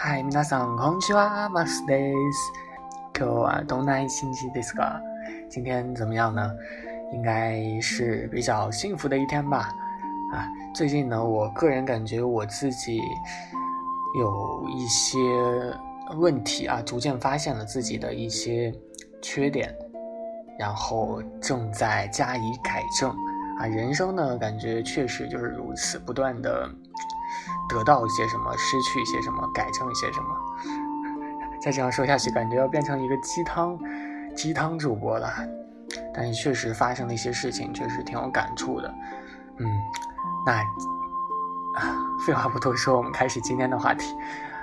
嗨，皆さんこんにちは、マスです。今日はどんな一日ですか？今天怎么样呢？应该是比较幸福的一天吧。啊，最近呢，我个人感觉我自己有一些问题啊，逐渐发现了自己的一些缺点，然后正在加以改正。啊，人生呢，感觉确实就是如此，不断的 得到一些什么，失去一些什么，改正一些什么。再这样说下去，感觉要变成一个鸡汤鸡汤主播了。但是确实发生了一些事情，确实挺有感触的。嗯，那，废话不多说，我们开始今天的话题。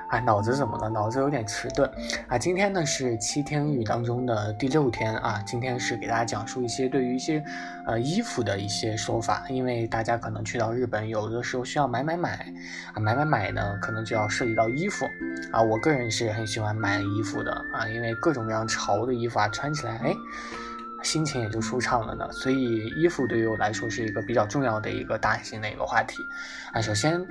啊，脑子怎么了？脑子有点迟钝啊。今天呢是七天日语当中的第六天啊。今天是给大家讲述一些对于一些呃衣服的一些说法，因为大家可能去到日本，有的时候需要买买买啊，买买买呢，可能就要涉及到衣服啊。我个人是很喜欢买衣服的啊，因为各种各样潮的衣服啊，穿起来哎。心情也就舒畅了呢，所以衣服对于我来说是一个比较重要的一个大型的一个话题啊。首先，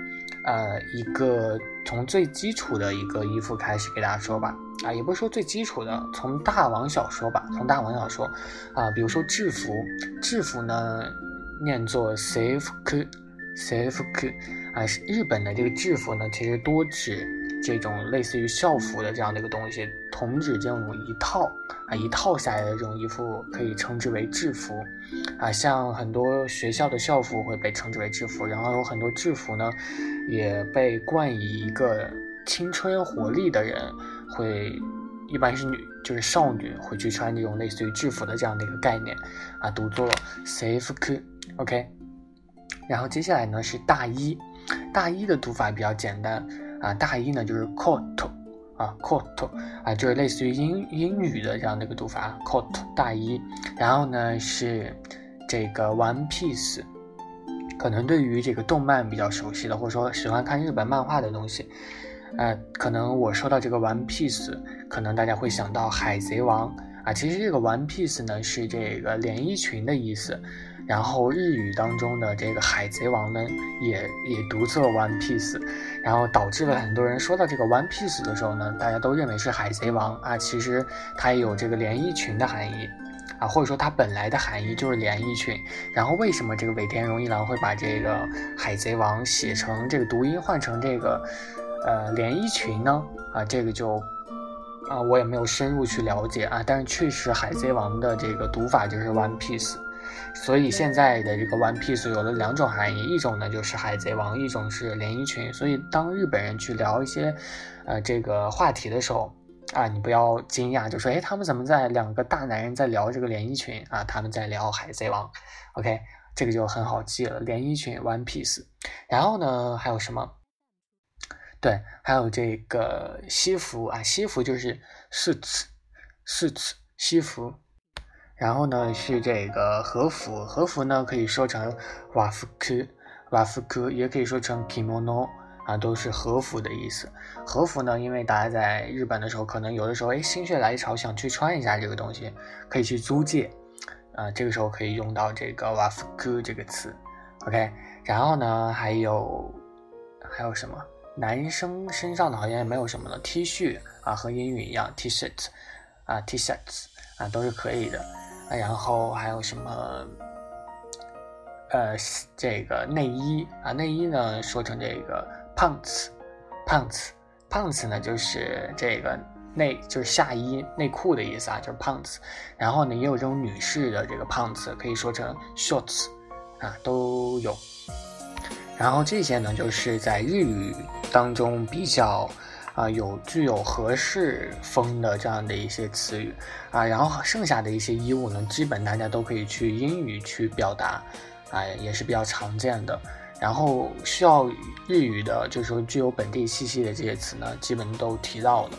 呃，一个从最基础的一个衣服开始给大家说吧啊，也不是说最基础的，从大王小说吧，从大王小说啊。比如说制服，制服呢念作 safeku，safeku 啊，日本的这个制服呢其实多指。这种类似于校服的这样的一个东西，同指这种一套啊一套下来的这种衣服可以称之为制服，啊，像很多学校的校服会被称之为制服，然后有很多制服呢，也被冠以一个青春活力的人会，一般是女就是少女会去穿这种类似于制服的这样的一个概念，啊，读作 safe，OK，然后接下来呢是大衣，大衣的读法比较简单。啊，大衣呢就是 coat，啊 coat，啊就是类似于英英语的这样的一个读法，coat 大衣。然后呢是这个 one piece，可能对于这个动漫比较熟悉的，或者说喜欢看日本漫画的东西，呃，可能我说到这个 one piece，可能大家会想到海贼王啊。其实这个 one piece 呢是这个连衣裙的意思。然后日语当中的这个海贼王呢，也也读作 One Piece，然后导致了很多人说到这个 One Piece 的时候呢，大家都认为是海贼王啊，其实它也有这个连衣裙的含义啊，或者说它本来的含义就是连衣裙。然后为什么这个尾田荣一郎会把这个海贼王写成这个读音换成这个呃连衣裙呢？啊，这个就啊我也没有深入去了解啊，但是确实海贼王的这个读法就是 One Piece。所以现在的这个 One Piece 有了两种含义，一种呢就是海贼王，一种是连衣裙。所以当日本人去聊一些，呃，这个话题的时候，啊，你不要惊讶，就说，哎，他们怎么在两个大男人在聊这个连衣裙啊？他们在聊海贼王。OK，这个就很好记了，连衣裙 One Piece。然后呢，还有什么？对，还有这个西服啊，西服就是 suits，suits 西服。然后呢是这个和服，和服呢可以说成瓦夫科，瓦夫科也可以说成 kimono 啊，都是和服的意思。和服呢，因为大家在日本的时候，可能有的时候哎心血来潮想去穿一下这个东西，可以去租借，啊，这个时候可以用到这个瓦夫科这个词。OK，然后呢还有还有什么？男生身上的好像也没有什么了，T 恤啊，和英语一样，T-shirt 啊，T-shirts 啊都是可以的。然后还有什么？呃，这个内衣啊，内衣呢说成这个 pants，pants，pants 呢就是这个内就是下衣内裤的意思啊，就是 pants。然后呢也有这种女士的这个 pants，可以说成 shorts，啊都有。然后这些呢就是在日语当中比较。啊，有具有合适风的这样的一些词语啊，然后剩下的一些衣物呢，基本大家都可以去英语去表达，啊，也是比较常见的。然后需要日语的，就是说具有本地气息的这些词呢，基本都提到了。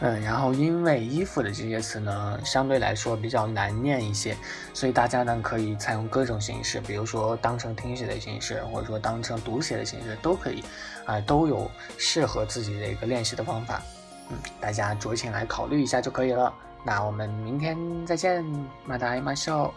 嗯，然后因为衣服的这些词呢，相对来说比较难念一些，所以大家呢可以采用各种形式，比如说当成听写的形式，或者说当成读写的形式都可以，啊，都有适合自己的一个练习的方法。嗯，大家酌情来考虑一下就可以了。那我们明天再见，马达马秀。